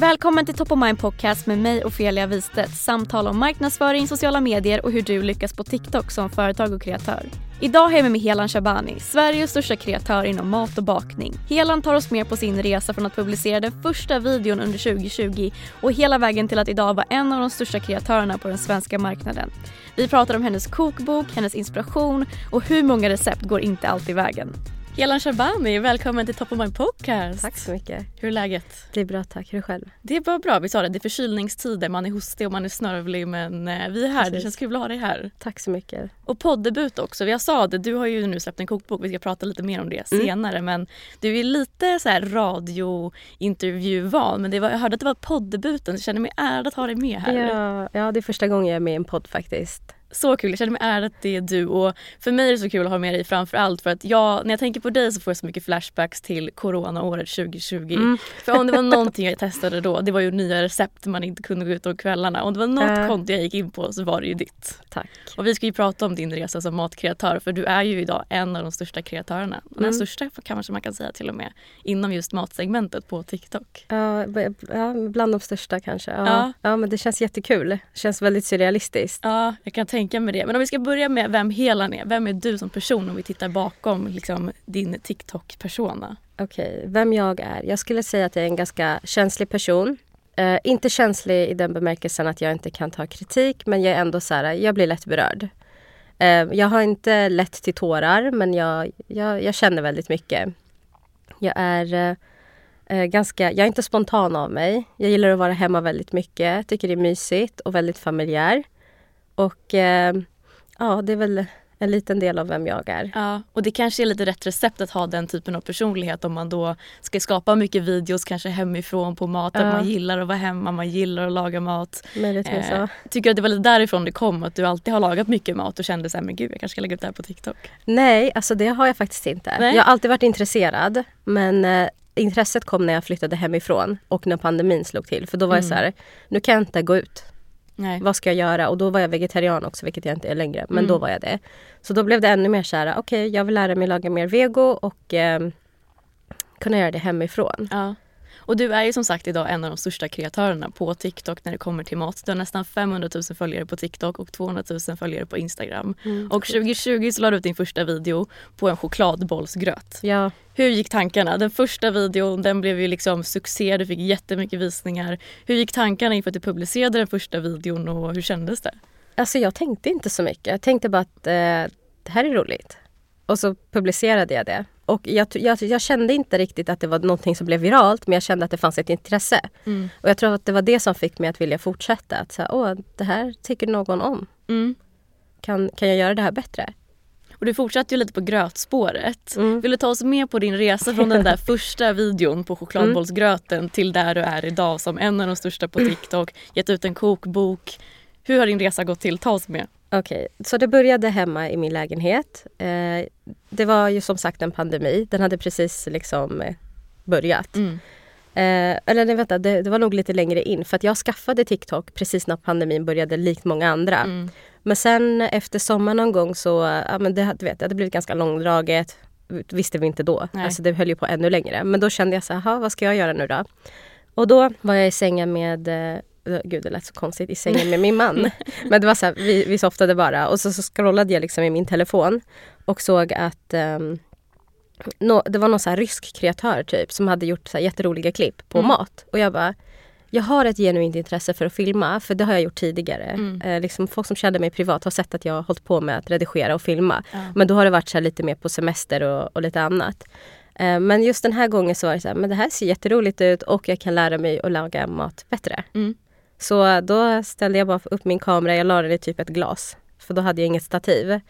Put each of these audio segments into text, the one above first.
Välkommen till Top of Mind Podcast med mig Ofelia Wistedt. Samtal om marknadsföring, sociala medier och hur du lyckas på TikTok som företag och kreatör. Idag har jag med mig Helan Shabani, Sveriges största kreatör inom mat och bakning. Helan tar oss med på sin resa från att publicera den första videon under 2020 och hela vägen till att idag vara en av de största kreatörerna på den svenska marknaden. Vi pratar om hennes kokbok, hennes inspiration och hur många recept går inte alltid vägen. Helan Shabani, välkommen till Top of My Podcast. Tack så mycket. Hur är läget? Det är bra tack. Hur är det själv? Det är bara bra. Vi sa det, det är förkylningstider, man är hostig och man är snörvlig men eh, vi är här. Precis. Det känns kul att ha dig här. Tack så mycket. Och poddebut också. Jag sa det, du har ju nu släppt en kokbok. Vi ska prata lite mer om det mm. senare men du är lite så här radiointervjuvan men det var, jag hörde att det var poddebuten så jag känner mig ärad att ha dig med här. Ja, ja, det är första gången jag är med i en podd faktiskt. Så kul, jag känner mig ärad att det är du och för mig är det så kul att ha med dig framförallt för att jag, när jag tänker på dig så får jag så mycket flashbacks till coronaåret 2020. Mm. För om det var någonting jag testade då, det var ju nya recept man inte kunde gå ut om kvällarna. Om det var något äh. konto jag gick in på så var det ju ditt. Tack. Och vi ska ju prata om din resa som matkreatör för du är ju idag en av de största kreatörerna. Den mm. största kanske man kan säga till och med inom just matsegmentet på TikTok. Ja, ja bland de största kanske. Ja. ja. Ja. men det känns jättekul. Det känns väldigt surrealistiskt. Ja, jag kan tänka tänka mig det. Men om vi ska börja med vem Helan är. Vem är du som person om vi tittar bakom liksom, din TikTok-persona? Okej, okay, vem jag är? Jag skulle säga att jag är en ganska känslig person. Uh, inte känslig i den bemärkelsen att jag inte kan ta kritik men jag är ändå så här, jag blir lätt berörd. Uh, jag har inte lätt till tårar men jag, jag, jag känner väldigt mycket. Jag är uh, ganska, jag är inte spontan av mig. Jag gillar att vara hemma väldigt mycket, tycker det är mysigt och väldigt familjär. Och eh, ja, det är väl en liten del av vem jag är. Ja, och det kanske är lite rätt recept att ha den typen av personlighet om man då ska skapa mycket videos kanske hemifrån på mat. Ja. Att man gillar att vara hemma, man gillar att laga mat. Möjligtvis eh, Tycker du att det var lite därifrån det kom? Att du alltid har lagat mycket mat och kände såhär, men gud jag kanske ska lägga ut det här på TikTok? Nej, alltså det har jag faktiskt inte. Nej. Jag har alltid varit intresserad men eh, intresset kom när jag flyttade hemifrån och när pandemin slog till. För då var mm. jag så här, nu kan jag inte gå ut. Nej. Vad ska jag göra? Och då var jag vegetarian också, vilket jag inte är längre. Men mm. då var jag det. Så då blev det ännu mer så här, okej, okay, jag vill lära mig laga mer vego och eh, kunna göra det hemifrån. Ja. Och du är ju som sagt idag en av de största kreatörerna på TikTok när det kommer till mat. Du har nästan 500 000 följare på TikTok och 200 000 följare på Instagram. Mm. Och 2020 så lade du ut din första video på en chokladbollsgröt. Ja. Hur gick tankarna? Den första videon den blev ju liksom succé, du fick jättemycket visningar. Hur gick tankarna inför att du publicerade den första videon och hur kändes det? Alltså jag tänkte inte så mycket. Jag tänkte bara att eh, det här är roligt. Och så publicerade jag det. Och jag, jag, jag, kände inte riktigt att det var någonting som blev viralt men jag kände att det fanns ett intresse. Mm. Och jag tror att det var det som fick mig att vilja fortsätta. Att säga, åh, det här tycker någon om. Mm. Kan, kan jag göra det här bättre? Och du fortsatte ju lite på grötspåret. Mm. Vill du ta oss med på din resa från den där första videon på chokladbollsgröten till där du är idag som en av de största på TikTok, gett ut en kokbok. Hur har din resa gått till? Ta oss med. Okej, så det började hemma i min lägenhet. Eh, det var ju som sagt en pandemi. Den hade precis liksom eh, börjat. Mm. Eh, eller nej, vänta, det, det var nog lite längre in. För att jag skaffade TikTok precis när pandemin började, likt många andra. Mm. Men sen efter sommaren någon gång så, ja men det, du vet, det hade blivit ganska långdraget. Visste vi inte då. Nej. Alltså det höll ju på ännu längre. Men då kände jag så här, "Jaha, vad ska jag göra nu då? Och då var jag i sängen med eh, Gud det lät så konstigt, i sängen med min man. Men det var så här, vi, vi softade bara och så, så scrollade jag liksom i min telefon och såg att ehm, nå- det var någon så rysk kreatör typ som hade gjort så här jätteroliga klipp på Mm. mat. Och jag bara, jag har ett genuint intresse för att filma för det har jag gjort tidigare. Mm. Eh, liksom folk som känner mig privat har sett att jag har hållit på med att redigera och filma. Ja. Men då har det varit så lite mer på semester och, och lite annat. Eh, men just den här gången så var det så här, men det här ser jätteroligt ut och jag kan lära mig att laga mat bättre. Mm. Så då ställde jag bara upp min kamera, jag la den i typ ett glas. För då hade jag inget stativ.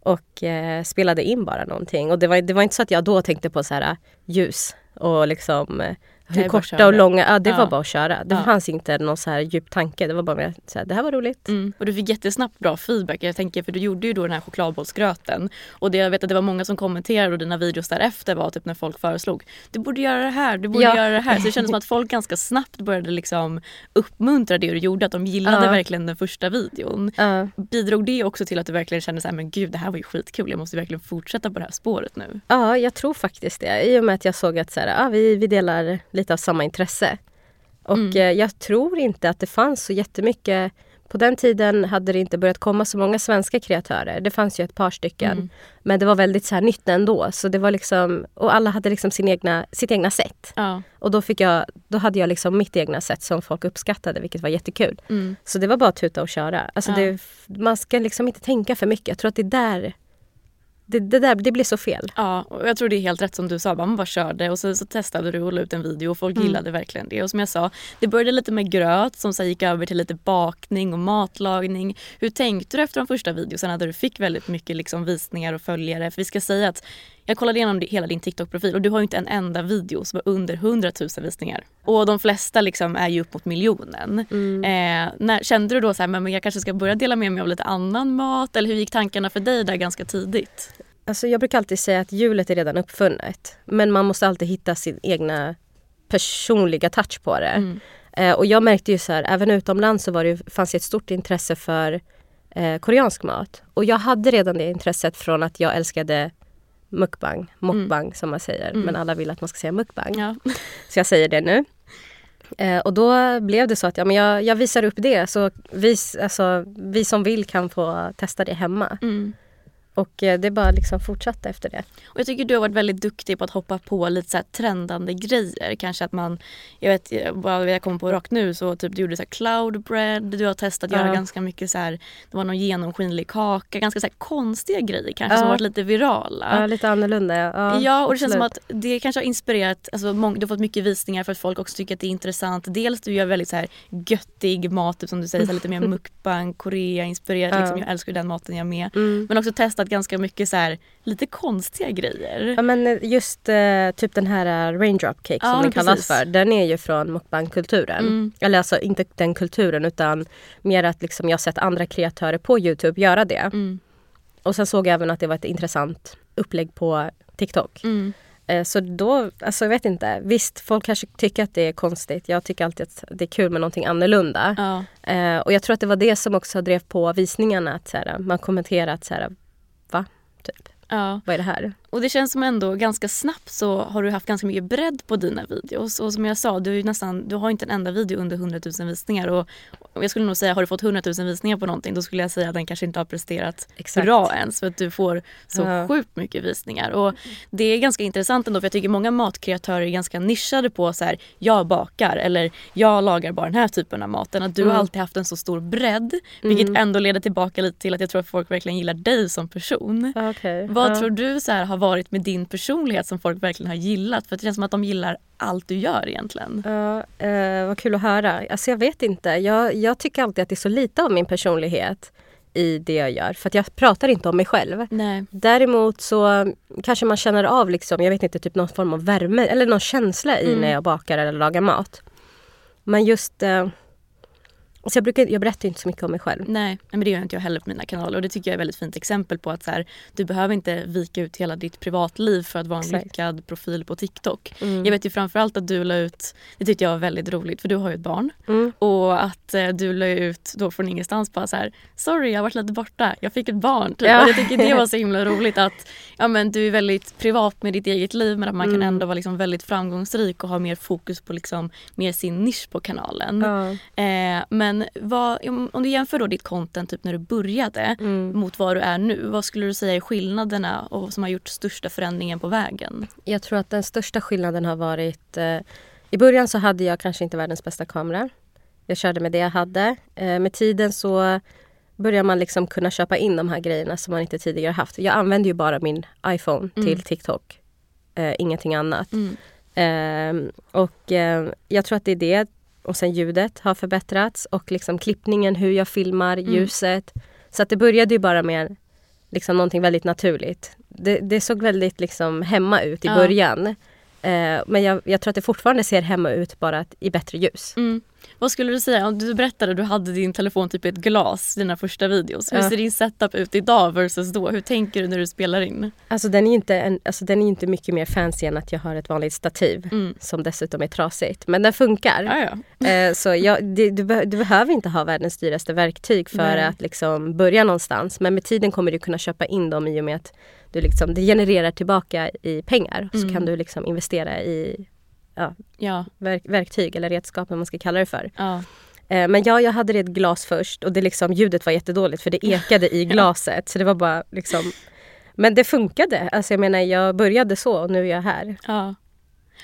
Och eh, spelade in bara någonting. Och det var, det var inte så att jag då tänkte på så här eh, ljus och liksom eh, hur att korta och långa, ja det Ja. var bara att köra. Det Ja. fanns inte någon så här djup tanke. Det var bara mer så här, det här var roligt. Mm. Och du fick jättesnabbt bra feedback. Jag tänker för du gjorde ju då den här chokladbollsgröten. Och det, jag vet att det var många som kommenterade och dina videos därefter var typ när folk föreslog du borde göra det här, du borde Ja. göra det här. Så det kändes som att folk ganska snabbt började liksom uppmuntra det du gjorde. Att de gillade verkligen den första videon. Bidrog det också till att du verkligen kände så här, men gud det här var ju skitkul. Jag måste verkligen fortsätta på det här spåret nu. Ja, jag tror faktiskt det. I och med att jag såg att så här, ja, vi, vi delar lite av samma intresse. Och Mm. eh, jag tror inte att det fanns så jättemycket på den tiden hade det inte börjat komma så många svenska kreatörer. Det fanns ju ett par stycken. Mm. Men det var väldigt så här nytt ändå. Så det var liksom, och alla hade liksom sin egna, sitt egna sätt. Ja. Och då, fick jag, då hade jag liksom mitt egna sätt som folk uppskattade, vilket var jättekul. Mm. Så det var bara att tuta och köra. Alltså Ja. det, man ska liksom inte tänka för mycket. Jag tror att det där, det, det där, det blir så fel. Ja, och jag tror det är helt rätt som du sa. Man bara körde och så, så testade du och la ut en video och folk Mm. gillade verkligen det. Och som jag sa, det började lite med gröt som sen gick över till lite bakning och matlagning. Hur tänkte du efter de första videorna där du fick väldigt mycket liksom visningar och följare? För vi ska säga att jag kollade igenom hela din TikTok-profil och du har ju inte en enda video som är under 100 000 visningar. Och de flesta liksom är ju upp mot miljonen. Eh, när, kände du då så här, men jag kanske ska börja dela med mig av lite annan mat? Eller hur gick tankarna för dig där ganska tidigt? Alltså jag brukar alltid säga att hjulet är redan uppfunnet. Men man måste alltid hitta sin egna personliga touch på det. Mm. Eh, och jag märkte ju så här, även utomlands så var det, fanns det ett stort intresse för eh, koreansk mat. Och jag hade redan det intresset från att jag älskade mukbang, mukbang som man säger. Mm. Men alla vill att man ska säga mukbang. Ja. Så jag säger det nu. Eh, och då blev det så att ja, men jag, jag visar upp det så vi, alltså, vi som vill kan få testa det hemma. Mm. Och eh, det bara liksom fortsatte efter det. Och jag tycker du har varit väldigt duktig på att hoppa på lite så trendande grejer. Kanske att man, jag vet eh, vad jag kommer på rakt nu så typ du gjorde så här cloud bread, du har testat göra Ja. ganska mycket så här, det var någon genomskinlig kaka, ganska så konstiga grejer kanske som Ja. varit lite virala. Ja, lite annorlunda. Ja, Ja, och det känns som att det kanske har inspirerat, alltså mång, du har fått mycket visningar för att folk också tycker att det är intressant. Dels du gör väldigt så här göttig mat, typ som du säger, så lite mer mukbang, Korea-inspirerat. Liksom, jag älskar den maten jag med. Mm. Men också testat ganska mycket så här, lite konstiga grejer. Ja men just eh, typ den här eh, raindrop cake Ja, som den kallas precis. för. Den är ju från mukbang-kulturen. Mm. Eller alltså inte den kulturen utan mer att liksom jag har sett andra kreatörer på Youtube göra det. Mm. Och sen såg jag även att det var ett intressant upplägg på TikTok. Mm. Eh, Så då, alltså jag vet inte. Visst, folk kanske tycker att det är konstigt. Jag tycker alltid att det är kul med någonting annorlunda. Ja. Eh, och jag tror att det var det som också drev på visningarna. Att så här, man kommenterar att så här, va? Typ, ja. vad är det här? Och det känns som ändå ganska snabbt så har du haft ganska mycket bredd på dina videos. Och som jag sa, du, nästan, du har inte en enda video under 100 000 visningar. Och, och jag skulle nog säga, har du fått 100 000 visningar på någonting då skulle jag säga att den kanske inte har presterat Exakt. bra ens. För att du får så Ja. sjukt mycket visningar. Och det är ganska intressant ändå för jag tycker många matkreatörer är ganska nischade på så här, jag bakar eller jag lagar bara den här typen av maten. Att du har Mm. alltid haft en så stor bredd. Vilket Mm. ändå leder tillbaka lite till att jag tror att folk verkligen gillar dig som person. Okej. Vad Ja. tror du så här, har varit med din personlighet som folk verkligen har gillat? För det känns som att de gillar allt du gör egentligen. Ja, eh, vad kul att höra. Alltså jag vet inte. Jag, jag tycker alltid att det är så lite av min personlighet i det jag gör. För att jag pratar inte om mig själv. Nej. Däremot så kanske man känner av liksom, jag vet inte, typ någon form av värme eller någon känsla i Mm. när jag bakar eller lagar mat. Men just... Eh, Så jag, brukar, jag berättar inte så mycket om mig själv. Nej, men det gör inte jag heller på mina kanaler och det tycker jag är ett väldigt fint exempel på att så här, du behöver inte vika ut hela ditt privatliv för att vara en Exakt. lyckad profil på TikTok. Mm. Jag vet ju framförallt att du la ut, det tyckte jag var väldigt roligt för du har ju ett barn Mm. och att eh, du la ut då från ingenstans bara så här sorry jag har varit lite borta, jag fick ett barn. Typ. Ja. Och jag tycker det var så himla roligt att ja, men du är väldigt privat med ditt eget liv men att man kan Mm. ändå vara liksom väldigt framgångsrik och ha mer fokus på liksom mer sin nisch på kanalen. Ja. Eh, men vad, om, du jämför då ditt content typ när du började Mm. mot vad du är nu. Vad skulle du säga är skillnaderna och vad som har gjort största förändringen på vägen? Jag tror att den största skillnaden har varit... Eh, I början så hade jag kanske inte världens bästa kamera. Jag körde med det jag hade. Eh, med tiden så börjar man liksom kunna köpa in de här grejerna som man inte tidigare haft. Jag använder ju bara min iPhone Mm. till TikTok. Eh, ingenting annat. Mm. Eh, och eh, jag tror att det är det. Och sen ljudet har förbättrats och liksom klippningen, hur jag filmar, Mm. ljuset. Så att det började ju bara med liksom någonting väldigt naturligt. Det, det såg väldigt liksom hemma ut i Ja. början. Eh, men jag, jag tror att det fortfarande ser hemma ut bara att, i bättre ljus. Mm. Vad skulle du säga om du berättade att du hade din telefon typ i ett glas dina första videos. Hur Ja. ser din setup ut idag versus då? Hur tänker du när du spelar in? Alltså den är inte, en, alltså den är inte mycket mer fancy än att jag har ett vanligt stativ Mm. som dessutom är trasigt. Men den funkar. Ja, ja. Eh, så jag, det, du, be, du behöver inte ha världens dyraste verktyg för Nej. att liksom börja någonstans. Men med tiden kommer du kunna köpa in dem i och med att du liksom, det genererar tillbaka i pengar. Mm. Så kan du liksom investera i ja, verk, verktyg eller redskap, vad man ska kalla det för. ja. Eh, men ja, jag hade det i ett glas först och det liksom, ljudet var jättedåligt för det ekade i glaset. Så det var bara liksom... Men det funkade. Alltså jag menar, jag började så och nu är jag här. ja.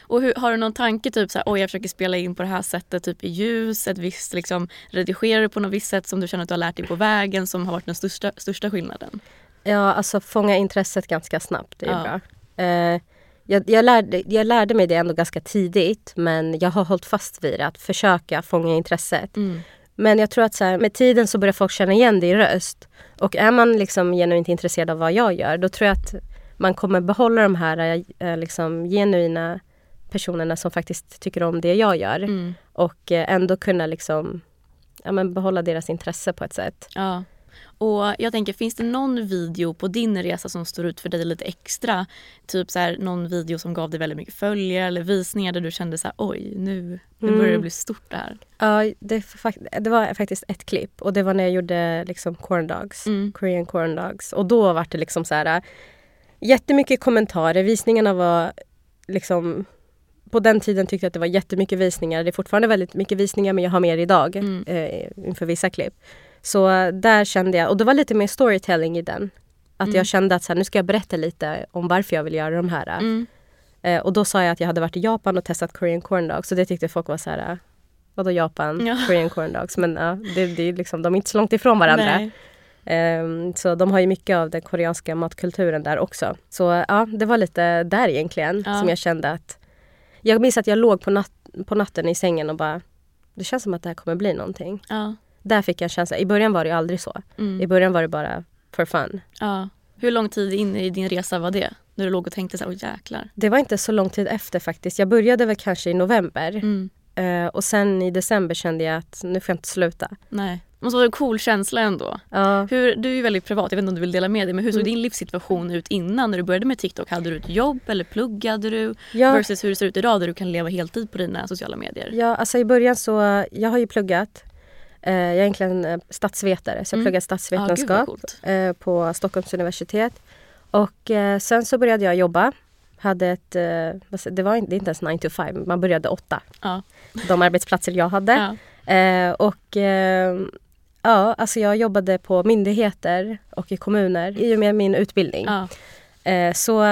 Och hur, har du någon tanke typ så här, oj jag försöker spela in på det här sättet typ i ljus, ett visst liksom redigerar du på något visst sätt som du känner att du har lärt dig på vägen som har varit den största, största skillnaden? Ja, alltså fånga intresset ganska snabbt. Det är Ja. bra. Eh, jag, jag, lärde, jag lärde mig det ändå ganska tidigt men jag har hållit fast vid det, att försöka fånga intresset. Mm. Men jag tror att så här, med tiden så börjar folk känna igen din röst. Och är man liksom genuint intresserad av vad jag gör då tror jag att man kommer behålla de här eh, liksom, genuina personerna som faktiskt tycker om det jag gör. Mm. Och eh, ändå kunna liksom, ja, men behålla deras intresse på ett sätt. Ja. Och jag tänker, finns det någon video på din resa som står ut för dig lite extra? Typ så här, någon video som gav dig väldigt mycket följare eller visningar där du kände så här, oj nu, nu börjar det Mm. bli stort det här. Ja, det, det var faktiskt ett klipp och det var när jag gjorde liksom corn dogs, Mm. Korean corn dogs. Och då var det liksom så här jättemycket kommentarer. Visningarna var liksom på den tiden tyckte jag att det var jättemycket visningar. Det är fortfarande väldigt mycket visningar men jag har mer idag Mm. eh, inför vissa klipp. Så äh, där kände jag, och det var lite mer storytelling i den. Att Mm. jag kände att så här, nu ska jag berätta lite om varför jag vill göra de här. Mm. Eh, och då sa jag att jag hade varit i Japan och testat Korean corn dogs. Så det tyckte folk var så här, äh, vadå Japan, Ja. Korean corn dogs. Men ja, det, det liksom, de är inte så långt ifrån varandra. Ehm, så de har ju mycket av den koreanska matkulturen där också. Så ja, det var lite där egentligen Ja. som jag kände att... Jag minns att jag låg på, nat- på natten i sängen och bara, det känns som att det här kommer bli någonting. Ja. Där fick jag känsla. I början var det aldrig så. I Mm. början var det bara for fun. ja. Hur lång tid in i din resa var det? När du låg och tänkte så här, åh jäklar. Det var inte så lång tid efter faktiskt. Jag började väl kanske i november. Mm. Eh, och sen i december kände jag att nu får jag inte sluta. Nej. Det måste vara en cool känsla ändå. Ja. Hur, du är ju väldigt privat, jag vet inte om du vill dela med dig men hur såg Mm. din livssituation ut innan när du började med TikTok? Hade du ett jobb eller pluggade du? Ja. Versus hur det ser ut idag där du kan leva heltid på dina sociala medier. Ja, alltså i början så, jag har ju pluggat. Eh, jag är egentligen eh, statsvetare, så jag Mm. gud statsvetenskap coolt. eh, på Stockholms universitet. Och sen så började jag jobba. Hade ett, det var inte, det inte ens 9 to 5, man började åtta. Ja. De arbetsplatser jag hade. Ja. Eh, och ja, alltså jag jobbade på myndigheter och i kommuner i och med min utbildning. Så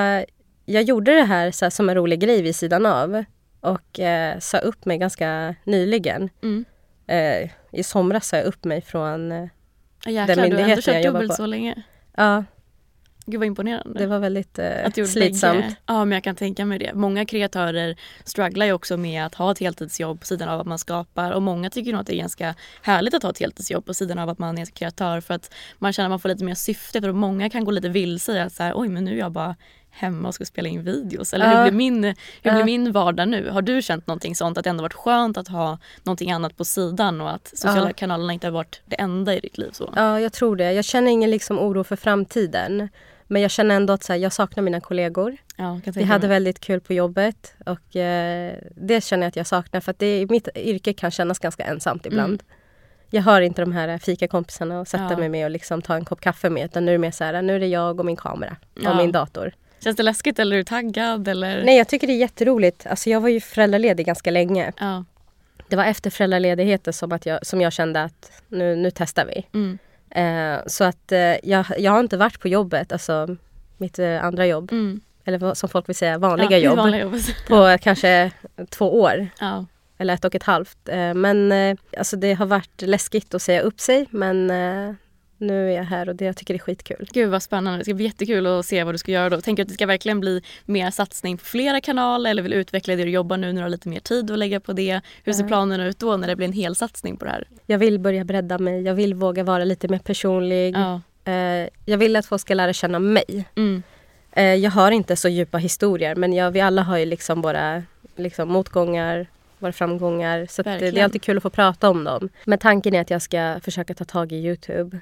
jag gjorde det här, så här som en rolig grej vid sidan av. Och eh, sa upp mig ganska nyligen. Mm. Eh, I somras sa jag upp mig från... Eh, Ja, Jäklar, du har ändå myndigheten jag kört jobbar dubbelt på. så länge. ja, Gud vad imponerande. det var väldigt eh, Att du slitsamt. bägge. Ja, men jag kan tänka mig det. Många kreatörer strugglar ju också med att ha ett heltidsjobb på sidan av att man skapar och många tycker nog att det är ganska härligt att ha ett heltidsjobb på sidan av att man är kreatör för att man känner att man får lite mer syfte för många kan gå lite vilse i att så här, oj men nu är jag bara hemma och ska spela in videos? Eller Ja. hur, blir min, hur Ja. blir min vardag nu? Har du känt någonting sånt? Att det ändå varit skönt att ha någonting annat på sidan och att sociala Ja. kanalerna inte har varit det enda i ditt liv? Så. Ja, jag tror det. Jag känner ingen liksom oro för framtiden. Men jag känner ändå att så här, jag saknar mina kollegor. Ja, Vi hade väldigt kul på jobbet och eh, det känner jag att jag saknar för att det, mitt yrke kan kännas ganska ensamt ibland. Jag har inte de här fikakompisarna att sätta Mm. Ja. mig med och liksom ta en kopp kaffe med utan nu är det mer så här, nu är det jag och min kamera och Ja. min dator. Känns det läskigt eller är du taggad? Eller? Nej, jag tycker det är jätteroligt. Alltså jag var ju föräldraledig ganska länge. Ja. Det var efter föräldraledigheten som, att jag, som jag kände att nu, nu testar vi. Mm. Eh, så att eh, jag, jag har inte varit på jobbet, alltså mitt eh, andra jobb. Mm. Eller som folk vill säga, vanliga ja, jobb. Vanliga jobb. På kanske två år. Ja. Eller ett och ett halvt. Eh, men eh, alltså det har varit läskigt att säga upp sig. Men eh, nu är jag här och det, jag tycker det är skitkul. Gud vad spännande. Det ska bli jättekul att se vad du ska göra då. Tänker du att det ska verkligen bli mer satsning på flera kanaler eller vill du utveckla det du jobbar nu när du har lite mer tid att lägga på det? Hur ser planerna ut då när det blir en hel satsning på det här? Jag vill börja bredda mig. Jag vill våga vara lite mer personlig. Ja. Eh, jag vill att folk ska lära känna mig. Mm. Eh, jag har inte så djupa historier men jag, vi alla har ju liksom våra liksom, motgångar, våra framgångar. Så det, det Verkligen. är alltid kul att få prata om dem. Men tanken är att jag ska försöka ta tag i Youtube.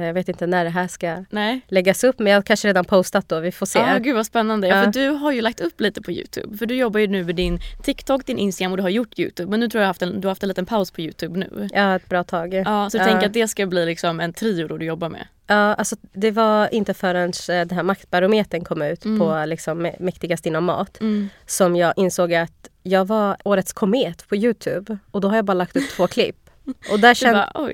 Eh, jag vet inte när det här ska Nej. läggas upp men jag har kanske redan postat då, vi får se. Ja, gud vad spännande. Ja, för du har ju lagt upp lite på Youtube. För du jobbar ju nu med din TikTok, din Instagram och du har gjort Youtube. Men nu tror jag haft en, du har haft en liten paus på Youtube nu. Ja, ett bra tag. Ja, så jag Ja. tänker att det ska bli liksom en trio då du jobbar med. Ja, alltså det var inte förrän eh, den här maktbarometern kom ut Mm. på liksom, mä- mäktigast inom mat Mm. som jag insåg att jag var årets komet på Youtube och då har jag bara lagt upp två klipp. Och där kände, bara.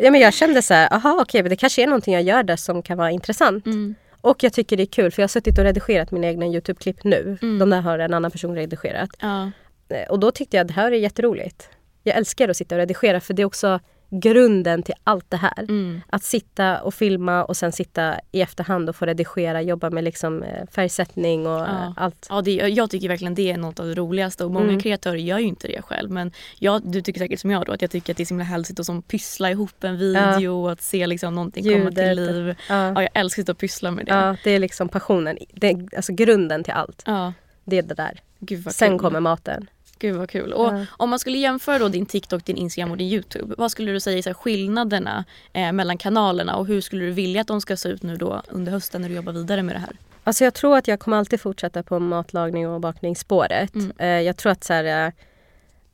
Ja, men jag kände så här, aha okej, men det kanske är någonting jag gör där som kan vara intressant. Mm. Och jag tycker det är kul för jag har suttit och redigerat mina egna Youtube-klipp nu. Mm. De där har en annan person redigerat. Ja. Eh, Och då tyckte jag att det här är jätteroligt. Jag älskar att sitta och redigera för det är också grunden till allt det här. Mm. Att sitta och filma och sen sitta i efterhand och få redigera, jobba med liksom eh, färgsättning och Ja. eh, allt. Ja, det, jag tycker verkligen det är något av det roligaste och många Mm. kreatörer gör ju inte det själv. Men jag, du tycker säkert som jag då att jag tycker att det är så himla härligt att som pyssla ihop en video och att se liksom någonting komma till Ljudet. liv. Ja. Ja, jag älskar att pyssla med det. ja, det är liksom passionen. Det är alltså grunden till allt. Ja, Det är det där. gud Sen kul. kommer maten. Gud vad kul. Och Ja. om man skulle jämföra då din TikTok, din Instagram och din Youtube. Vad skulle du säga är skillnaderna eh, mellan kanalerna och hur skulle du vilja att de ska se ut nu då under hösten när du jobbar vidare med det här? Alltså jag tror att jag kommer alltid fortsätta på matlagning och bakningsspåret. Mm. Eh, jag tror att så här,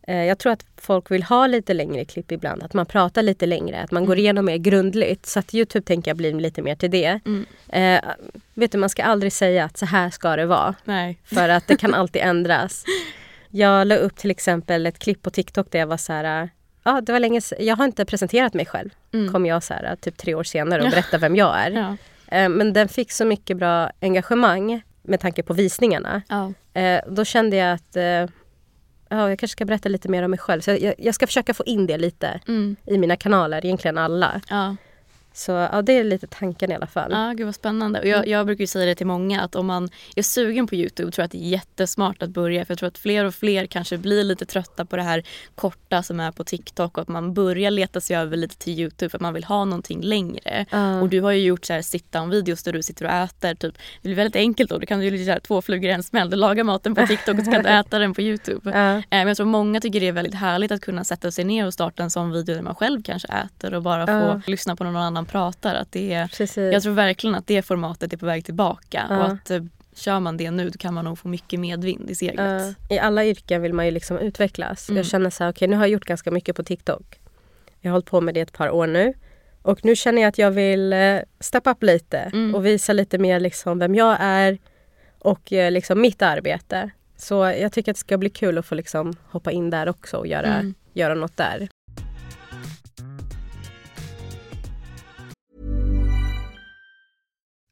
eh, jag tror att folk vill ha lite längre klipp ibland. Att man pratar lite längre, att man går Mm. igenom mer grundligt. Så att Youtube tänker jag blir lite mer till det. Mm. Eh, vet du, man ska aldrig säga att så här ska det vara. Nej. För att det kan alltid ändras. Jag la upp till exempel ett klipp på TikTok där jag var så här... Ja, det var länge Jag har inte presenterat mig själv. Mm. Kom jag så här, typ tre år senare och berättade vem jag är. Ja. Eh, Men den fick så mycket bra engagemang med tanke på visningarna. Ja. Eh, Då kände jag att eh, ja, jag kanske ska berätta lite mer om mig själv. Så jag, jag ska försöka få in det lite Mm. i mina kanaler, egentligen alla. Ja. Så ja, det är lite tanken i alla fall. Ja, gud vad spännande. Och jag, jag brukar ju säga det till många att om man är sugen på Youtube tror jag att det är jättesmart att börja. För jag tror att fler och fler kanske blir lite trötta på det här korta som är på TikTok och att man börjar leta sig över lite till Youtube för att man vill ha någonting längre. Ja. Och du har ju gjort så här sit down videos där du sitter och äter. Typ. Det blir väldigt enkelt då. Du kan ju göra två flugor i en smäll. Du lagar maten på TikTok och så kan du äta den på Youtube. Eh, Men jag tror många tycker det är väldigt härligt att kunna sätta sig ner och starta en sån video där man själv kanske äter och bara få Ja. lyssna på någon annan pratar. Att det är, Precis. jag tror verkligen att det formatet är på väg tillbaka Ja. och att eh, kör man det nu då kan man nog få mycket medvind i seglet. I alla yrken vill man ju liksom utvecklas. Mm. Jag känner så här, okej nu har jag gjort ganska mycket på TikTok. Jag har hållit på med det ett par år nu. Och nu känner jag att jag vill eh, steppa upp lite Mm. och visa lite mer liksom vem jag är och eh, liksom mitt arbete. Så jag tycker att det ska bli kul att få liksom hoppa in där också och göra, Mm. göra något där.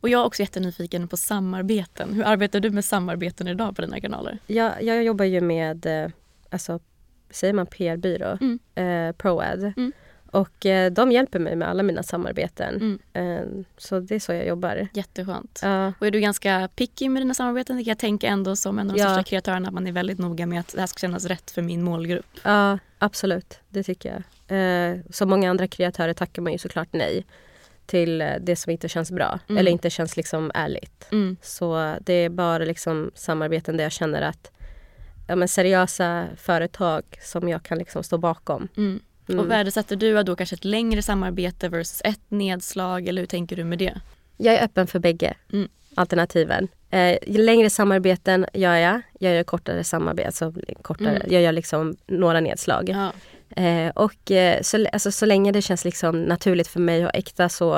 Och jag är också jättenyfiken på samarbeten. Hur arbetar du med samarbeten idag på dina kanaler? Jag, jag jobbar ju med, eh, alltså, säger man PR-byrå? Mm. Eh, ProAd. Mm. Och eh, de hjälper mig med alla mina samarbeten. Mm. Eh, så det är så jag jobbar. Jätteskönt. Ja. Och är du ganska picky med dina samarbeten? Det kan jag tänka ändå som en av de Ja. största kreatörerna att man är väldigt noga med att det här ska kännas rätt för min målgrupp. Ja, absolut. Det tycker jag. Eh, som många andra kreatörer tackar man ju såklart nej till det som inte känns bra. Mm. Eller inte känns liksom ärligt. Mm. Så det är bara liksom samarbeten där jag känner att ja, men seriösa företag som jag kan liksom stå bakom. Mm. Mm. Och värdesätter du då kanske ett längre samarbete versus ett nedslag eller hur tänker du med det? Jag är öppen för bägge Mm. alternativen. Eh, längre samarbeten gör jag. Jag gör kortare samarbeten, alltså kortare. Mm. Jag gör liksom några nedslag. Ja. Eh, och eh, så, alltså, så länge det känns liksom naturligt för mig och äkta så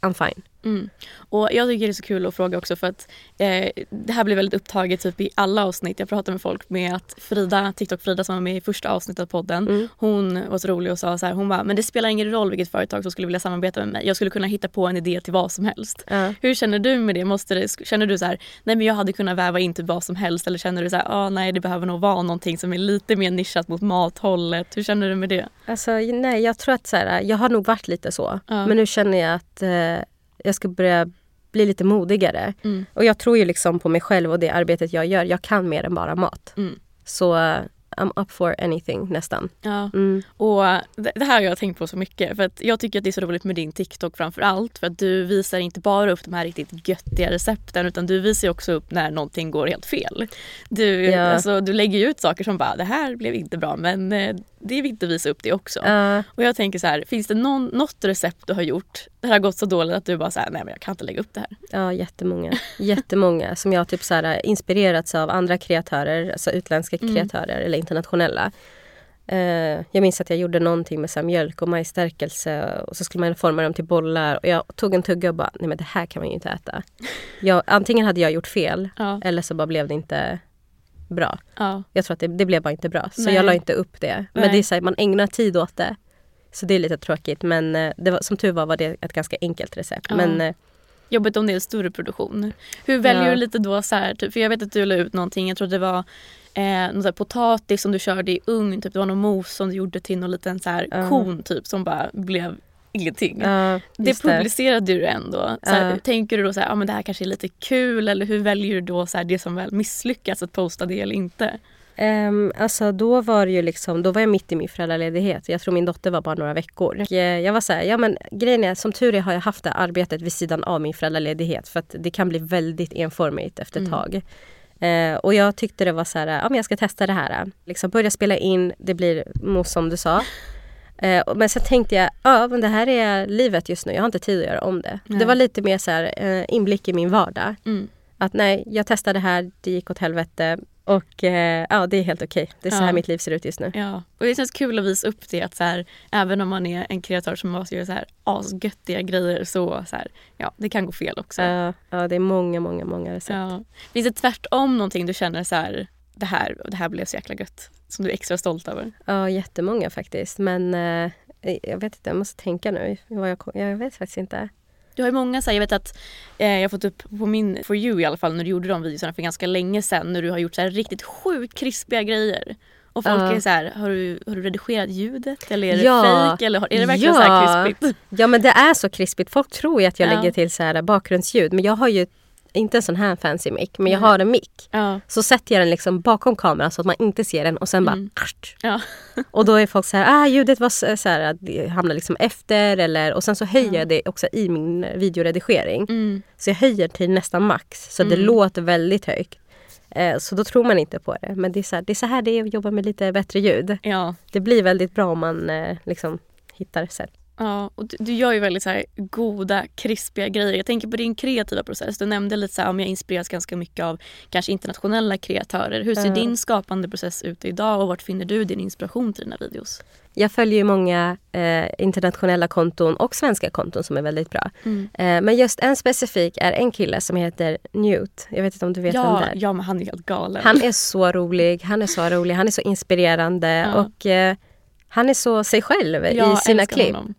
I'm fine. Mm. Och jag tycker det är så kul att fråga också för att eh, det här blir väldigt upptaget typ i alla avsnitt. Jag pratar med folk med att Frida, TikTok-Frida som var med i första avsnittet av podden, Mm. hon var så rolig och sa så här, hon bara, men det spelar ingen roll vilket företag som skulle vilja samarbeta med mig. Jag skulle kunna hitta på en idé till vad som helst. Ja. Hur känner du med det? Måste det känner du så här, nej men jag hade kunnat väva in typ vad som helst eller känner du så här, ah, nej det behöver nog vara någonting som är lite mer nischat mot mathållet. Hur känner du med det? Alltså nej, jag tror att så här, jag har nog varit lite så. Men nu känner jag att eh, jag ska börja bli lite modigare. Mm. Och jag tror ju liksom på mig själv och det arbetet jag gör. Jag kan mer än bara mat. Mm. Så I'm up for anything nästan. Ja. Mm. Och det det här har jag tänkt på så mycket. För att jag tycker att det är så roligt med din TikTok framför allt. För att du visar inte bara upp de här riktigt göttiga recepten utan du visar också upp när någonting går helt fel. Du, Ja. alltså, du lägger ju ut saker som bara det här blev inte bra men eh, det är viktigt att visa upp det också. Ja. Och jag tänker så här, finns det någon, något recept du har gjort där det har gått så dåligt att du bara säger nej men jag kan inte lägga upp det här. Ja, jättemånga. Jättemånga som jag typ så här, inspirerats av andra kreatörer, alltså utländska Mm. kreatörer eller internationella. Eh, jag minns att jag gjorde någonting med så mjölk och majsstärkelse och så skulle man forma dem till bollar och jag tog en tugga och bara, nej men det här kan man ju inte äta. Jag, antingen hade jag gjort fel Ja. eller så bara blev det inte bra. Ja. Jag tror att det, det blev bara inte bra. Så Nej. jag la inte upp det. Men Nej. det är så här, man ägnar tid åt det. Så det är lite tråkigt men eh, det var, som tur var var det ett ganska enkelt recept. Ja. Men eh, Jobbigt om det är en större produktion. Hur väljer Ja. du lite då så här, typ, för jag vet att du la ut någonting, jag tror det var eh, någon potatis som du körde i ugn, typ det var någon mos som du gjorde till någon liten så här Ja. kon typ som bara blev ingenting. ja, det publicerade du ändå. Så här, Ja. Tänker du då så här, ah, men det här kanske är lite kul eller hur väljer du då så här, det som väl misslyckas att posta det eller inte? Um, alltså då var det ju liksom, då var jag mitt i min föräldraledighet. Jag tror min dotter var bara några veckor. Eh, jag var så här, ja men grejen är, som tur är har jag haft det arbetet vid sidan av min föräldraledighet. För att det kan bli väldigt enformigt efter ett Mm. tag. Eh, och jag tyckte det var så här, ja men jag ska testa det här. Liksom börja spela in, det blir mos som du sa. Eh, men sen tänkte jag, ja men det här är livet just nu, jag har inte tid att göra om det. Nej. Det var lite mer så här, eh, inblick i min vardag. Mm. Att nej, jag testade det här, det gick åt helvete. Och eh, ja, det är helt okej. Det är så Ja. här mitt liv ser ut just nu. Ja, och det känns kul att visa upp det att så här, även om man är en kreatör som måste göra så här asgöttiga grejer så, så här, ja, det kan gå fel också. Ja, ja, det är många, många, många recept. Ja. Finns det tvärtom någonting du känner så här, det här, det här blev så jäkla gött, som du är extra stolt över? Ja, jättemånga faktiskt. Men eh, jag vet inte, jag måste tänka nu. Vad jag, jag vet faktiskt inte. Du har ju många, så här, jag vet att eh, jag har fått upp på min For You i alla fall när du gjorde de videorna för ganska länge sedan när du har gjort så här riktigt sjukt krispiga grejer. Och folk Ja. är så här, har du, har du redigerat ljudet eller är det Ja. fake eller har, är det verkligen så här krispigt? Ja, men det är så krispigt. Folk tror ju att jag Ja. lägger till så här bakgrundsljud. Men jag har ju inte en sån här fancy mic, men jag har en mic. Ja. Så sätter jag den liksom bakom kameran så att man inte ser den och sen Mm. bara... Ja. Och då är folk så här, ah ljudet var så, här, det hamnar liksom efter eller och sen så höjer jag det också i min videoredigering. Mm. Så jag höjer till nästan max så det Mm. låter väldigt högt. Eh, så då tror man inte på det. Men det är, så här, det är så här det är att jobba med lite bättre ljud. ja. Det blir väldigt bra om man eh, liksom hittar sätt. Ja, och du, du gör ju väldigt så här goda, krispiga grejer. Jag tänker på din kreativa process. Du nämnde lite så här, om jag inspireras ganska mycket av kanske internationella kreatörer. Hur ser Ja. din skapande process ut idag och vart finner du din inspiration till dina videos? Jag följer ju många eh, internationella konton och svenska konton som är väldigt bra. Eh, men just en specifik är en kille som heter Newt. Jag vet inte om du vet vem Ja, det är? ja, men han är helt galen. Han är så rolig, han är så rolig, han är så inspirerande Ja. och eh, han är så sig själv Jag i sina klipp. honom.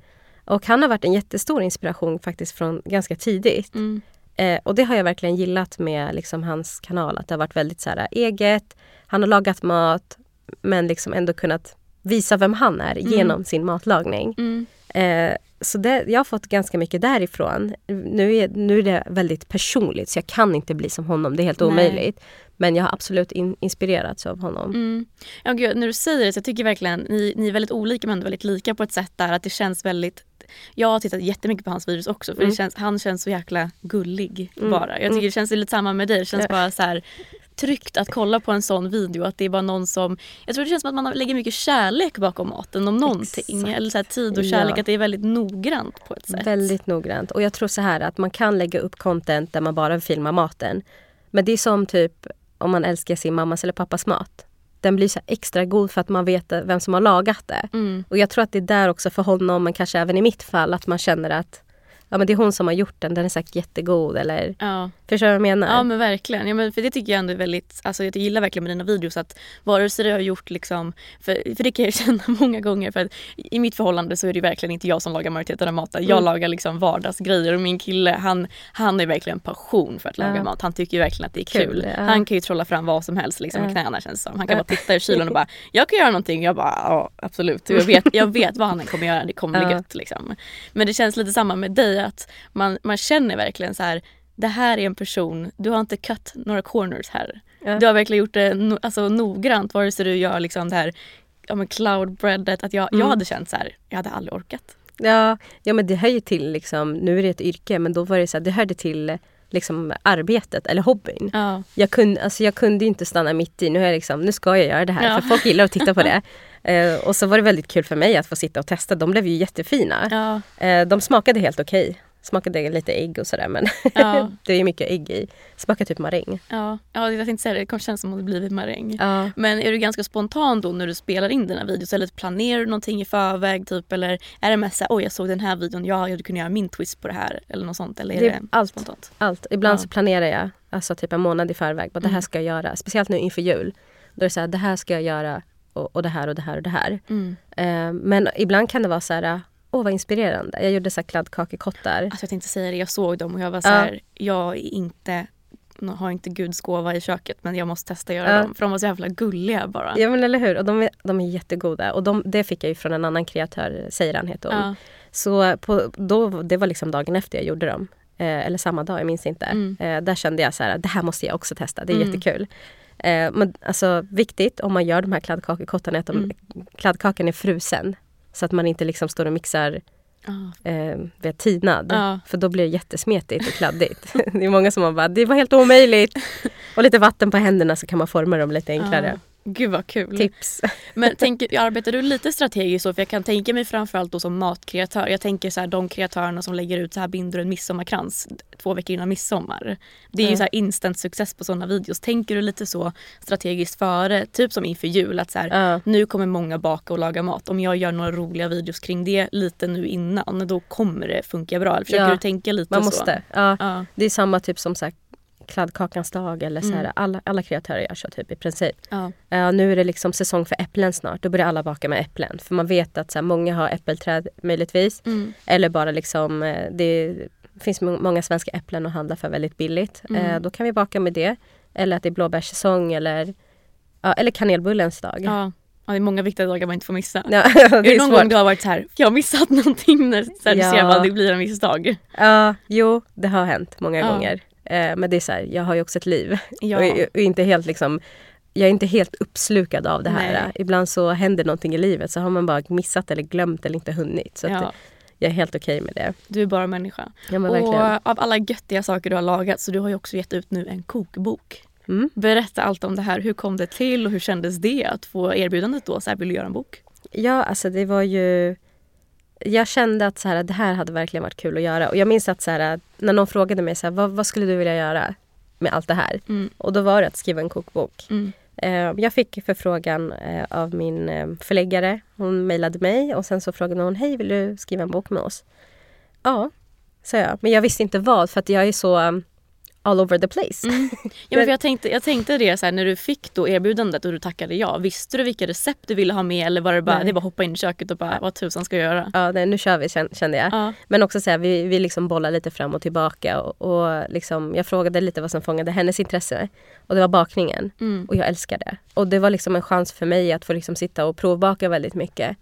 Och han har varit en jättestor inspiration faktiskt från ganska tidigt. Mm. Eh, och det har jag verkligen gillat med liksom, hans kanal. Att det har varit väldigt så här, eget. Han har lagat mat men liksom ändå kunnat visa vem han är genom sin matlagning. Mm. Eh, så det, jag har fått ganska mycket därifrån. Nu är, nu är det väldigt personligt så jag kan inte bli som honom. Det är helt Nej. omöjligt. Men jag har absolut in, inspirerats av honom. Mm. Ja, gud, när du säger det så jag tycker verkligen ni, ni är väldigt olika men ändå väldigt lika på ett sätt där att det känns väldigt jag har tittat jättemycket på hans videos också för Mm. känns, han känns så jäkla gullig bara. Jag tycker det känns lite samma med dig. Det känns bara så här tryggt att kolla på en sån video. Att det är bara någon som... Jag tror det känns som att man lägger mycket kärlek bakom maten om någonting. Exakt. Eller så här tid och kärlek. Ja. Att det är väldigt noggrant på ett sätt. Väldigt noggrant. Och jag tror så här att man kan lägga upp content där man bara filmar maten. Men det är som typ om man älskar sin mammas eller pappas mat. Den blir så extra god för att man vet vem som har lagat det. Mm. Och jag tror att det är där också för honom, men kanske även i mitt fall, att man känner att ja, men det är hon som har gjort den, den är säkert jättegod. Eller, Ja. förstår du vad jag menar? Ja men verkligen. Ja, men för det tycker jag ändå är väldigt, alltså jag gillar verkligen med dina videos att vare sig det har gjort liksom, för, för det kan jag känna många gånger för att i mitt förhållande så är det verkligen inte jag som lagar majoriteten av maten. Jag Mm. lagar liksom vardagsgrejer och min kille han, han är verkligen passion för att laga Ja. mat. Han tycker verkligen att det är kul. Kul, ja. Han kan ju trolla fram vad som helst liksom Ja. knäna känns det som. Han kan bara titta i kylen och bara jag kan göra någonting. Jag bara ja absolut. Jag vet, jag vet vad han kommer göra. Det kommer bli gött liksom. Men det känns lite samma med dig att man, man känner verkligen så här det här är en person, du har inte cut några corners här. Ja. Du har verkligen gjort det no, alltså, noggrant vare sig du gör liksom det här ja, men cloudbreadet. Att jag, jag Mm. hade känt så här, jag hade aldrig orkat. Ja, ja men det hör ju till, liksom, nu är det ett yrke, men då var det så här, det hörde till liksom, arbetet eller hobbyn. Ja. Jag kunde, alltså jag kunde inte stanna mitt i. Nu, är jag liksom, nu ska jag göra det här Ja. för folk gillar att titta på det. Eh, och så var det väldigt kul för mig att få sitta och testa. De blev ju jättefina. Ja. Eh, de smakade helt okej. Smakade lite ägg och sådär men Ja. det är mycket ägg i. Smakar typ maräng. Ja. ja, jag tänkte säga det, det känns som om det blivit maräng. Ja. Men är du ganska spontan då när du spelar in dina videos? Eller planerar du någonting i förväg? Typ, eller är det mest såhär, oj jag såg den här videon, ja jag kunnat göra min twist på det här. Eller något sånt. Eller är Det det, är allt. spontant? Allt. Ibland så planerar jag alltså typ en månad i förväg. Vad det här Mm. ska jag göra. Speciellt nu inför jul. Då är det så här, det här ska jag göra och, och det här och det här och det här. Mm. Eh, men ibland kan det vara så här, åh vad inspirerande. Jag gjorde så här kladdkakekottar. Alltså jag tänkte säga det, jag såg dem och jag var så här, jag är inte har inte guds gåva i köket men jag måste testa göra Ja. dem för de var så jävla gulliga bara. Ja men eller hur. Och de är, de är jättegoda. Och de, det fick jag ju från en annan kreatör, Seiran heter hon. Ja. Så på, då, det var liksom dagen efter jag gjorde dem. Eh, eller samma dag, jag minns inte. Mm. Eh, där kände jag så här, det här måste jag också testa. Det är Mm. jättekul. Eh, men alltså viktigt om man gör de här kladdkakekottarna är att de, Mm. kladdkakan är frusen. Så att man inte liksom står och mixar Ja. eh, vid tinad. Ja. För då blir det jättesmetigt och kladdigt. det är många som har bara, det var helt omöjligt. Och lite vatten på händerna så kan man forma dem lite enklare. Ja. Gud vad kul. Tips. Men tänker, arbetar du lite strategiskt så? För jag kan tänka mig framförallt då som matkreatör. Jag tänker så här, de kreatörerna som lägger ut så här binder en midsommarkrans två veckor innan midsommar. Det är ju Mm. så här instant success på sådana videos. Tänker du lite så strategiskt före? Typ som inför jul att så här, Ja. nu kommer många baka och laga mat. Om jag gör några roliga videos kring det lite nu innan då kommer det funka bra. Eller försöker Ja, du tänka lite Man så? måste. Ja. Ja. Det är samma typ som så här, kladdkakans dag eller så här, Mm. alla, alla kreatörer gör så typ i princip. Ja. Ja, nu är det liksom säsong för äpplen snart. Då börjar alla baka med äpplen. För man vet att så här, många har äppelträd möjligtvis. Mm. Eller bara liksom, eh, det finns må- många svenska äpplen att handla för väldigt billigt. Mm. Eh, då kan vi baka med det. Eller att det är blåbärssäsong eller, ja, eller kanelbullens dag. Ja. ja, det är många viktiga dagar man inte får missa. Ja, är det det är någon svårt. gång du har varit så här, jag har missat någonting när så här, Ja. ser vad det blir en viss dag? Ja, jo, det har hänt många Ja. gånger. Eh, men det är så här, jag har ju också ett liv. Ja. Och, och inte helt liksom, jag är inte helt uppslukad av det här. Nej. Ibland så händer någonting i livet så har man bara missat eller glömt eller inte hunnit. Så Ja, jag är helt okej med det. du är bara människa. Ja, men och verkligen. av alla göttiga saker du har lagat så du har ju också gett ut nu en kokbok. Mm. Berätta allt om det här. Hur kom det till och hur kändes det att få erbjudandet då? Så här, vill du göra en bok? Ja, alltså det var ju... jag kände att så här, det här hade verkligen varit kul att göra. Och jag minns att så här, när någon frågade mig så här, vad, vad skulle du vilja göra med allt det här? Mm. Och då var det att skriva en kokbok. Mm. Eh, jag fick förfrågan eh, av min eh, förläggare. Hon mejlade mig och sen så frågade hon, hej vill du skriva en bok med oss? Ja, sa jag. Men jag visste inte vad för att jag är så all over the place. Mm. Ja, men jag, tänkte, jag tänkte det så här, när du fick då erbjudandet och du tackade ja. Visste du vilka recept du ville ha med eller var det bara, Nej. det är bara hoppa in i köket och bara vad tusan ska jag göra? Ja, nej, nu kör vi kän- kände jag. Ja. Men också så här, vi, vi liksom bollar lite fram och tillbaka. Och, och liksom, jag frågade lite vad som fångade hennes intresse. Och det var bakningen. Mm. Och jag älskar det. Och det var liksom en chans för mig att få liksom sitta och provbaka väldigt mycket.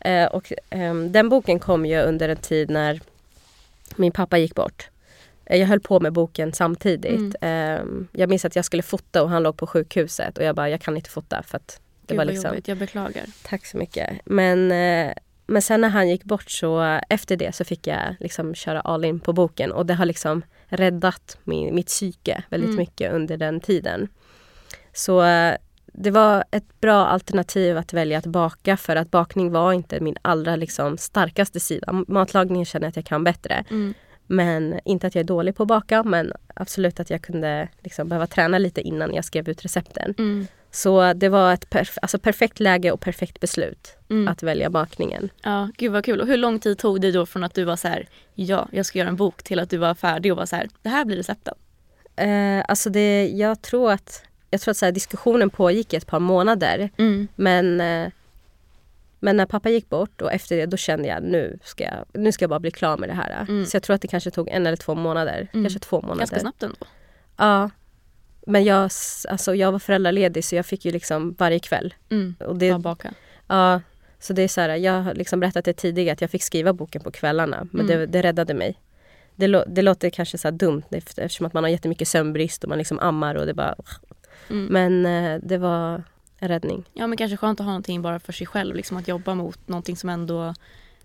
Eh, och ehm, den boken kom ju under en tid när min pappa gick bort. Eh, Jag höll på med boken samtidigt. Ehm, jag minns att jag skulle fota och han låg på sjukhuset och jag bara, jag kan inte fota för att det Gud var liksom... jobbigt, jag beklagar. Tack så mycket. Men, eh, men sen när han gick bort så efter det så fick jag liksom köra all in på boken och det har liksom räddat min, mitt psyke väldigt Mm. mycket under den tiden. Så eh, det var ett bra alternativ att välja att baka för att bakning var inte min allra liksom starkaste sida. Matlagningen känner jag att jag kan bättre. Mm. Men inte att jag är dålig på att baka men absolut att jag kunde liksom behöva träna lite innan jag skrev ut recepten. Mm. Så det var ett perf- alltså perfekt läge och perfekt beslut Mm. att välja bakningen. Ja, gud vad kul. Och hur lång tid tog det då från att du var så här, ja, jag ska göra en bok till att du var färdig och var så här, det här blir recepten? Eh, alltså det, jag tror att, jag tror att så här, diskussionen pågick i ett par månader. Mm. Men, eh, men när pappa gick bort och efter det då kände jag nu ska jag, nu ska jag bara bli klar med det här. Mm. Så jag tror att det kanske tog en eller två månader. Mm. Kanske två månader. Ganska snabbt ändå. Ja. Men jag, alltså, jag var föräldraledig så jag fick ju liksom varje kväll. Mm. Och det, baka. Ja, så det är så här, jag har liksom berättat det tidigare att jag fick skriva boken på kvällarna. Men Mm. det, det räddade mig. Det, det låter kanske så dumt efter- eftersom att man har jättemycket sömnbrist och man liksom ammar och det bara... Mm. Men eh, det var en räddning. Ja men kanske skönt att ha någonting bara för sig själv. Liksom att jobba mot någonting som ändå...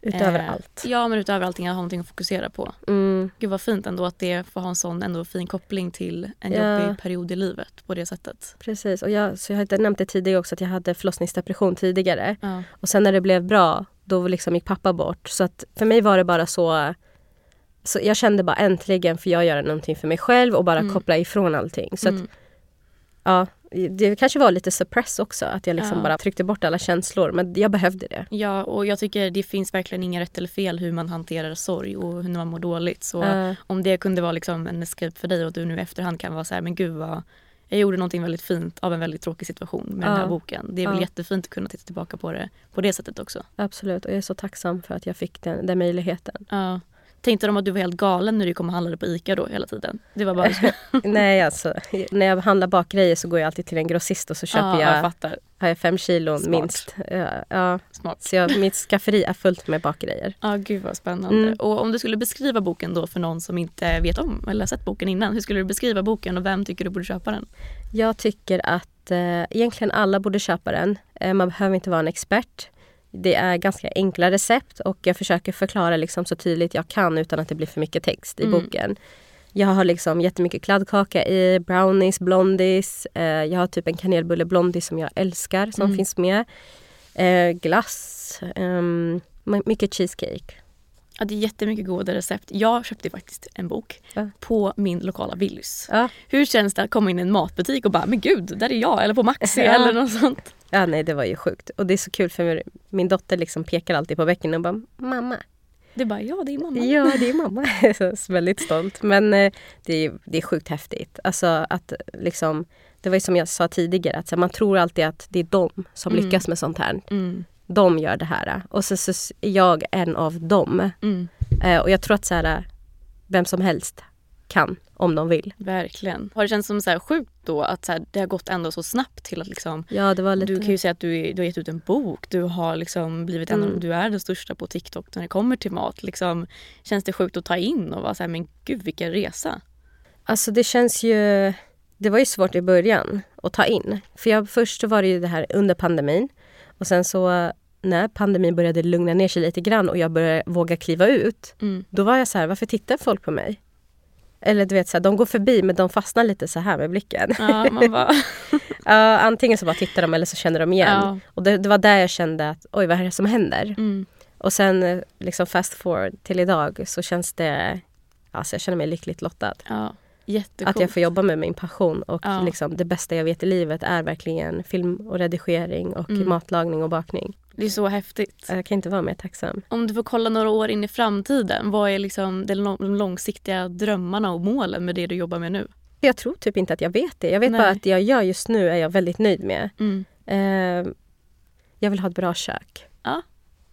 Utöver eh, allt. Ja men utöver allting att ha någonting att fokusera på. Mm, Gud vad fint ändå att det får ha en sån ändå fin koppling till en Ja. jobbig period i livet på det sättet. precis. Och jag, så jag inte nämnt det tidigare också att jag hade förlossningsdepression tidigare. Ja. Och sen när det blev bra då liksom gick pappa bort. Så att för mig var det bara så... så jag kände bara äntligen får jag göra någonting för mig själv och bara Mm. koppla ifrån allting. Så att Mm. Ja, det kanske var lite suppress också. Att jag liksom Ja. bara tryckte bort alla känslor. Men jag behövde det. Ja, och jag tycker det finns verkligen inga rätt eller fel hur man hanterar sorg och hur man mår dåligt. Så Ja. om det kunde vara liksom en escape för dig och du nu i efterhand kan vara så här, men gud vad jag gjorde någonting väldigt fint av en väldigt tråkig situation med den här Ja. boken. Det är väl Ja. jättefint att kunna titta tillbaka på det på det sättet också. Absolut. Och jag är så tacksam för att jag fick den, den möjligheten. Ja. Tänkte de att du var helt galen när du kom och handlade på ICA då hela tiden? Det var bara så. Nej, alltså. När jag handlar bakgrejer så går jag alltid till en grossist och så köper ja, jag, jag har jag fem kilon Smart. minst. Ja, ja. Smart. Så jag, mitt skafferi är fullt med bakgrejer. Ja, gud vad spännande. Mm. Och om du skulle beskriva boken då för någon som inte vet om eller sett boken innan. Hur skulle du beskriva boken och vem tycker du borde köpa den? Jag tycker att eh, egentligen alla borde köpa den. Eh, man behöver inte vara en expert. Det är ganska enkla recept och jag försöker förklara liksom så tydligt jag kan utan att det blir för mycket text i Mm. boken. Jag har liksom jättemycket kladdkaka i, brownies, blondies. Eh, jag har typ en kanelbulle blondie som jag älskar som Mm. finns med. Eh, glass, my- mycket cheesecake. Ja, det är jättemycket goda recept. Jag köpte faktiskt en bok Ja. på min lokala Willys. Ja. Hur känns det att komma in i en matbutik och bara men gud, där är jag eller på Maxi Ja. eller något sånt. ja, nej det var ju sjukt. Och det är så kul för min dotter liksom pekar alltid på bäcken och bara mamma. Det är bara ja, det är mamma. Ja, det är mamma. Så jag är väldigt stolt. Men eh, det är, det är sjukt häftigt. Alltså att liksom, det var ju som jag sa tidigare, att man tror alltid att det är de som Mm. lyckas med sånt här. Mm, De gör det här. Och så, så är jag en av dem. mm, Eh, och jag tror att så här, vem som helst kan om de vill. verkligen. Har det känts som så här sjukt då att så här, det har gått ändå så snabbt till att liksom Ja, det var lite... Du kan ju säga att du, du har gett ut en bok. Du har liksom blivit en Mm. du är den största på TikTok när det kommer till mat. Liksom, känns det sjukt att ta in och vara så här, men gud vilken resa. Alltså det känns ju... Det var ju svårt i början att ta in. För jag, först var det ju det här under pandemin. Och sen så när pandemin började lugna ner sig lite grann och jag började våga kliva ut. Mm. Då var jag så här, varför tittar folk på mig? Eller du vet, så här, de går förbi men de fastnar lite så här med blicken. Ja, man bara, Ja, antingen så bara tittar de eller så känner de igen. Ja. Och det, det var där jag kände att oj vad är det som händer? mm, Och sen eh, liksom fast forward till idag så känns det, alltså jag känner mig lyckligt lottad. Ja, jättecoolt. Att jag får jobba med min passion och Ja. liksom det bästa jag vet i livet är verkligen film och redigering och Mm. matlagning och bakning. Det är så häftigt. Jag kan inte vara mer tacksam. Om du får kolla några år in i framtiden, vad är liksom de lång- de långsiktiga drömmarna och målen med det du jobbar med nu? Jag tror typ inte att jag vet det. Jag vet Nej. bara att det jag gör just nu är jag väldigt nöjd med. Mm. Eh, jag vill ha ett bra kök. Ja.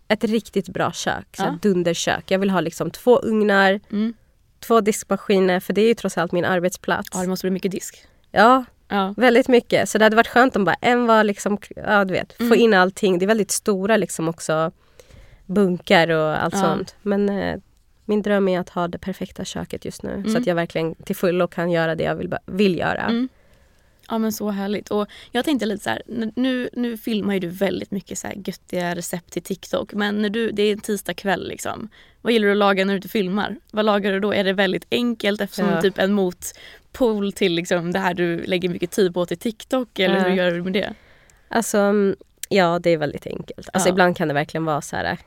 Ett riktigt bra kök. Så Ja. dunderkök. Jag vill ha liksom två ugnar, Mm. Två diskmaskiner för det är ju trots allt min arbetsplats. Ja, det måste bli mycket disk. Ja, Ja. väldigt mycket. Så det hade varit skönt om bara en var liksom, ja du vet, få Mm. in allting. Det är väldigt stora liksom också bunkar och allt Ja. sånt. Men eh, min dröm är att ha det perfekta köket just nu. Så Mm. att jag verkligen till fullo kan göra det jag vill, vill göra. Mm. Ja men så härligt. Och jag tänkte lite så här, nu, nu filmar ju du väldigt mycket så här göttiga recept till TikTok. Men när du, det är en tisdag kväll liksom. Vad gillar du att laga när du inte filmar? Vad lagar du då? Är det väldigt enkelt eftersom Ja. typ en motpol till liksom det här du lägger mycket tid på till TikTok? Eller Ja. hur gör du med det? Alltså, mm, ja det är väldigt enkelt. Alltså Ja. ibland kan det verkligen vara så här eh,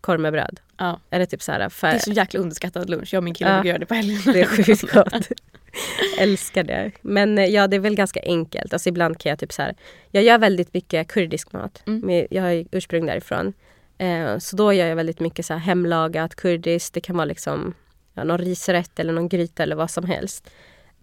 korv med bröd. Ja. Eller typ så här Det för, är så jäkla underskattad lunch. Jag och min kille Ja. brukar göra det på helgerna. det är sjukt gott. Älskar det. Men eh, ja, det är väl ganska enkelt. Alltså ibland kan jag typ så här, jag gör väldigt mycket kurdisk mat. Mm. Jag har ursprung därifrån. Eh, så då gör jag väldigt mycket så här hemlagat kurdiskt. Det kan vara liksom ja, någon risrätt eller någon gryta eller vad som helst.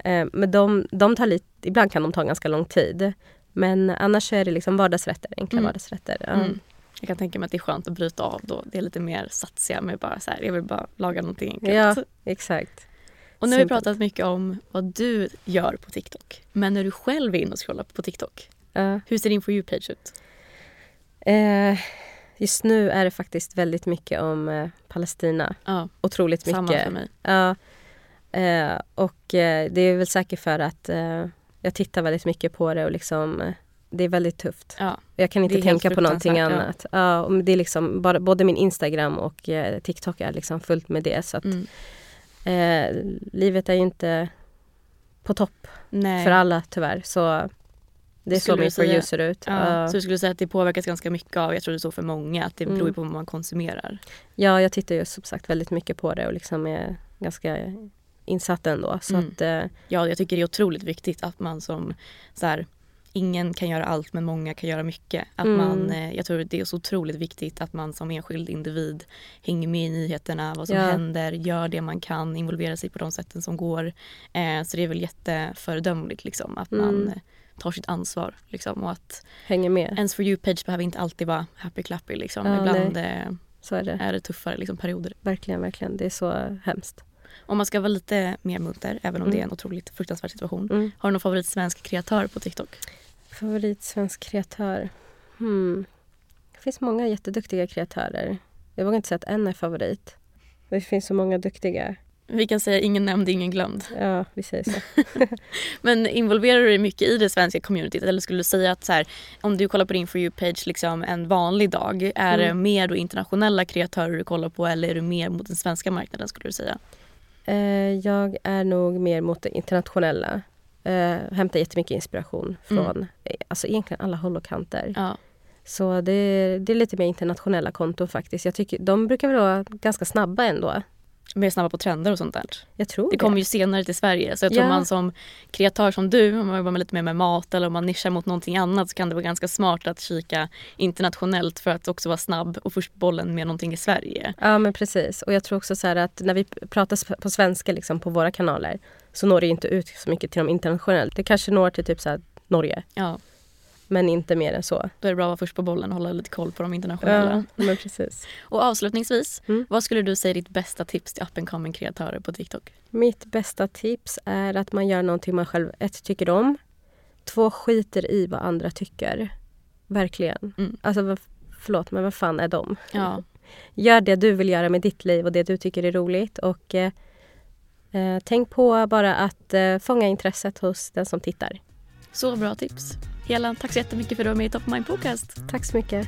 Eh, men de, de tar lite, ibland kan de ta ganska lång tid. Men annars är det liksom vardagsrätter, enkla Mm. vardagsrätter. Ja. Mm. Jag kan tänka mig att det är skönt att bryta av då. Det är lite mer satsiga med bara så här, jag vill bara laga någonting enkelt. Ja, exakt. Och nu har vi pratat mycket om vad du gör på TikTok. Men när du själv är inne och scrollar på TikTok, Ja. hur ser din For You-page ut? Eh, just nu är det faktiskt väldigt mycket om eh, Palestina. Ja, Otroligt samma mycket. för mig. Ja. Eh, och det är väl säkert för att jag tittar väldigt mycket på det och liksom det är väldigt tufft. Ja, Jag kan inte tänka på någonting ja. annat. Ja, och det är liksom bara, både min Instagram och eh, TikTok är liksom fullt med det. Så att, mm. Eh, livet är ju inte på topp Nej. för alla tyvärr. Så det är så You säga- ser ut. Ja, Ja. Så du skulle säga att det påverkas ganska mycket av, jag tror det är så för många, att det Mm. beror på vad man konsumerar. Ja, jag tittar ju som sagt väldigt mycket på det och liksom är ganska insatt ändå. Så Mm. att, eh, Ja, jag tycker det är otroligt viktigt att man som så här, ingen kan göra allt men många kan göra mycket. Att Mm. man, eh, jag tror det är så otroligt viktigt att man som enskild individ hänger med i nyheterna, vad som Ja. händer, gör det man kan, involverar sig på de sätten som går. Eh, så det är väl jätteföredömligt liksom, att man Mm. eh, tar sitt ansvar. Liksom, och att hänger med. ens For You-page behöver inte alltid vara happy-clappy. Liksom. Ja, Ibland eh, Så är det. är det tuffare liksom, perioder. Verkligen, verkligen. Det är så hemskt. Om man ska vara lite mer munter, även om Mm. det är en otroligt fruktansvärd situation. Mm. Har du någon favorit svensk kreatör på TikTok? Favorit svensk kreatör? Hmm. Det finns många jätteduktiga kreatörer. Jag vågar inte säga att en är favorit. Det finns så många duktiga. Vi kan säga ingen nämnd, ingen glömd. Ja, vi säger så. Men involverar du dig mycket i det svenska communityt? Eller skulle du säga att så här, om du kollar på din For You-page liksom en vanlig dag, är det Mm. mer då internationella kreatörer du kollar på eller är du mer mot den svenska marknaden skulle du säga? Eh, jag är nog mer mot det internationella. Eh, hämtar jättemycket inspiration från eh, alltså egentligen alla håll och kanter. Ja. Så det, det är lite mer internationella konton faktiskt. Jag tycker, de brukar väl vara ganska snabba ändå. Mer snabba på trender och sånt där. Jag tror Det kommer ju senare till Sverige så jag tror Ja. man som kreatör som du, om man jobbar lite mer med mat eller om man nischar mot någonting annat så kan det vara ganska smart att kika internationellt för att också vara snabb och först bollen med någonting i Sverige. Ja men precis. Och jag tror också så här att när vi pratar på svenska liksom på våra kanaler så når det inte ut så mycket till dem internationellt. Det kanske når till typ så här Norge. Ja, Men inte mer än så. då är det bra att vara först på bollen och hålla lite koll på de internationella. Ja, men precis. Och avslutningsvis, Mm. vad skulle du säga är ditt bästa tips till up and coming kreatörer på TikTok? Mitt bästa tips är att man gör någonting man själv ett tycker om. Två skiter i vad andra tycker. Verkligen. Mm. Alltså förlåt men vad fan är de? Ja, Gör det du vill göra med ditt liv och det du tycker är roligt. Och eh, eh, tänk på bara att eh, fånga intresset hos den som tittar. så bra tips. Hela, tack så jättemycket för att du var med i Top of Mind Podcast. Tack så mycket.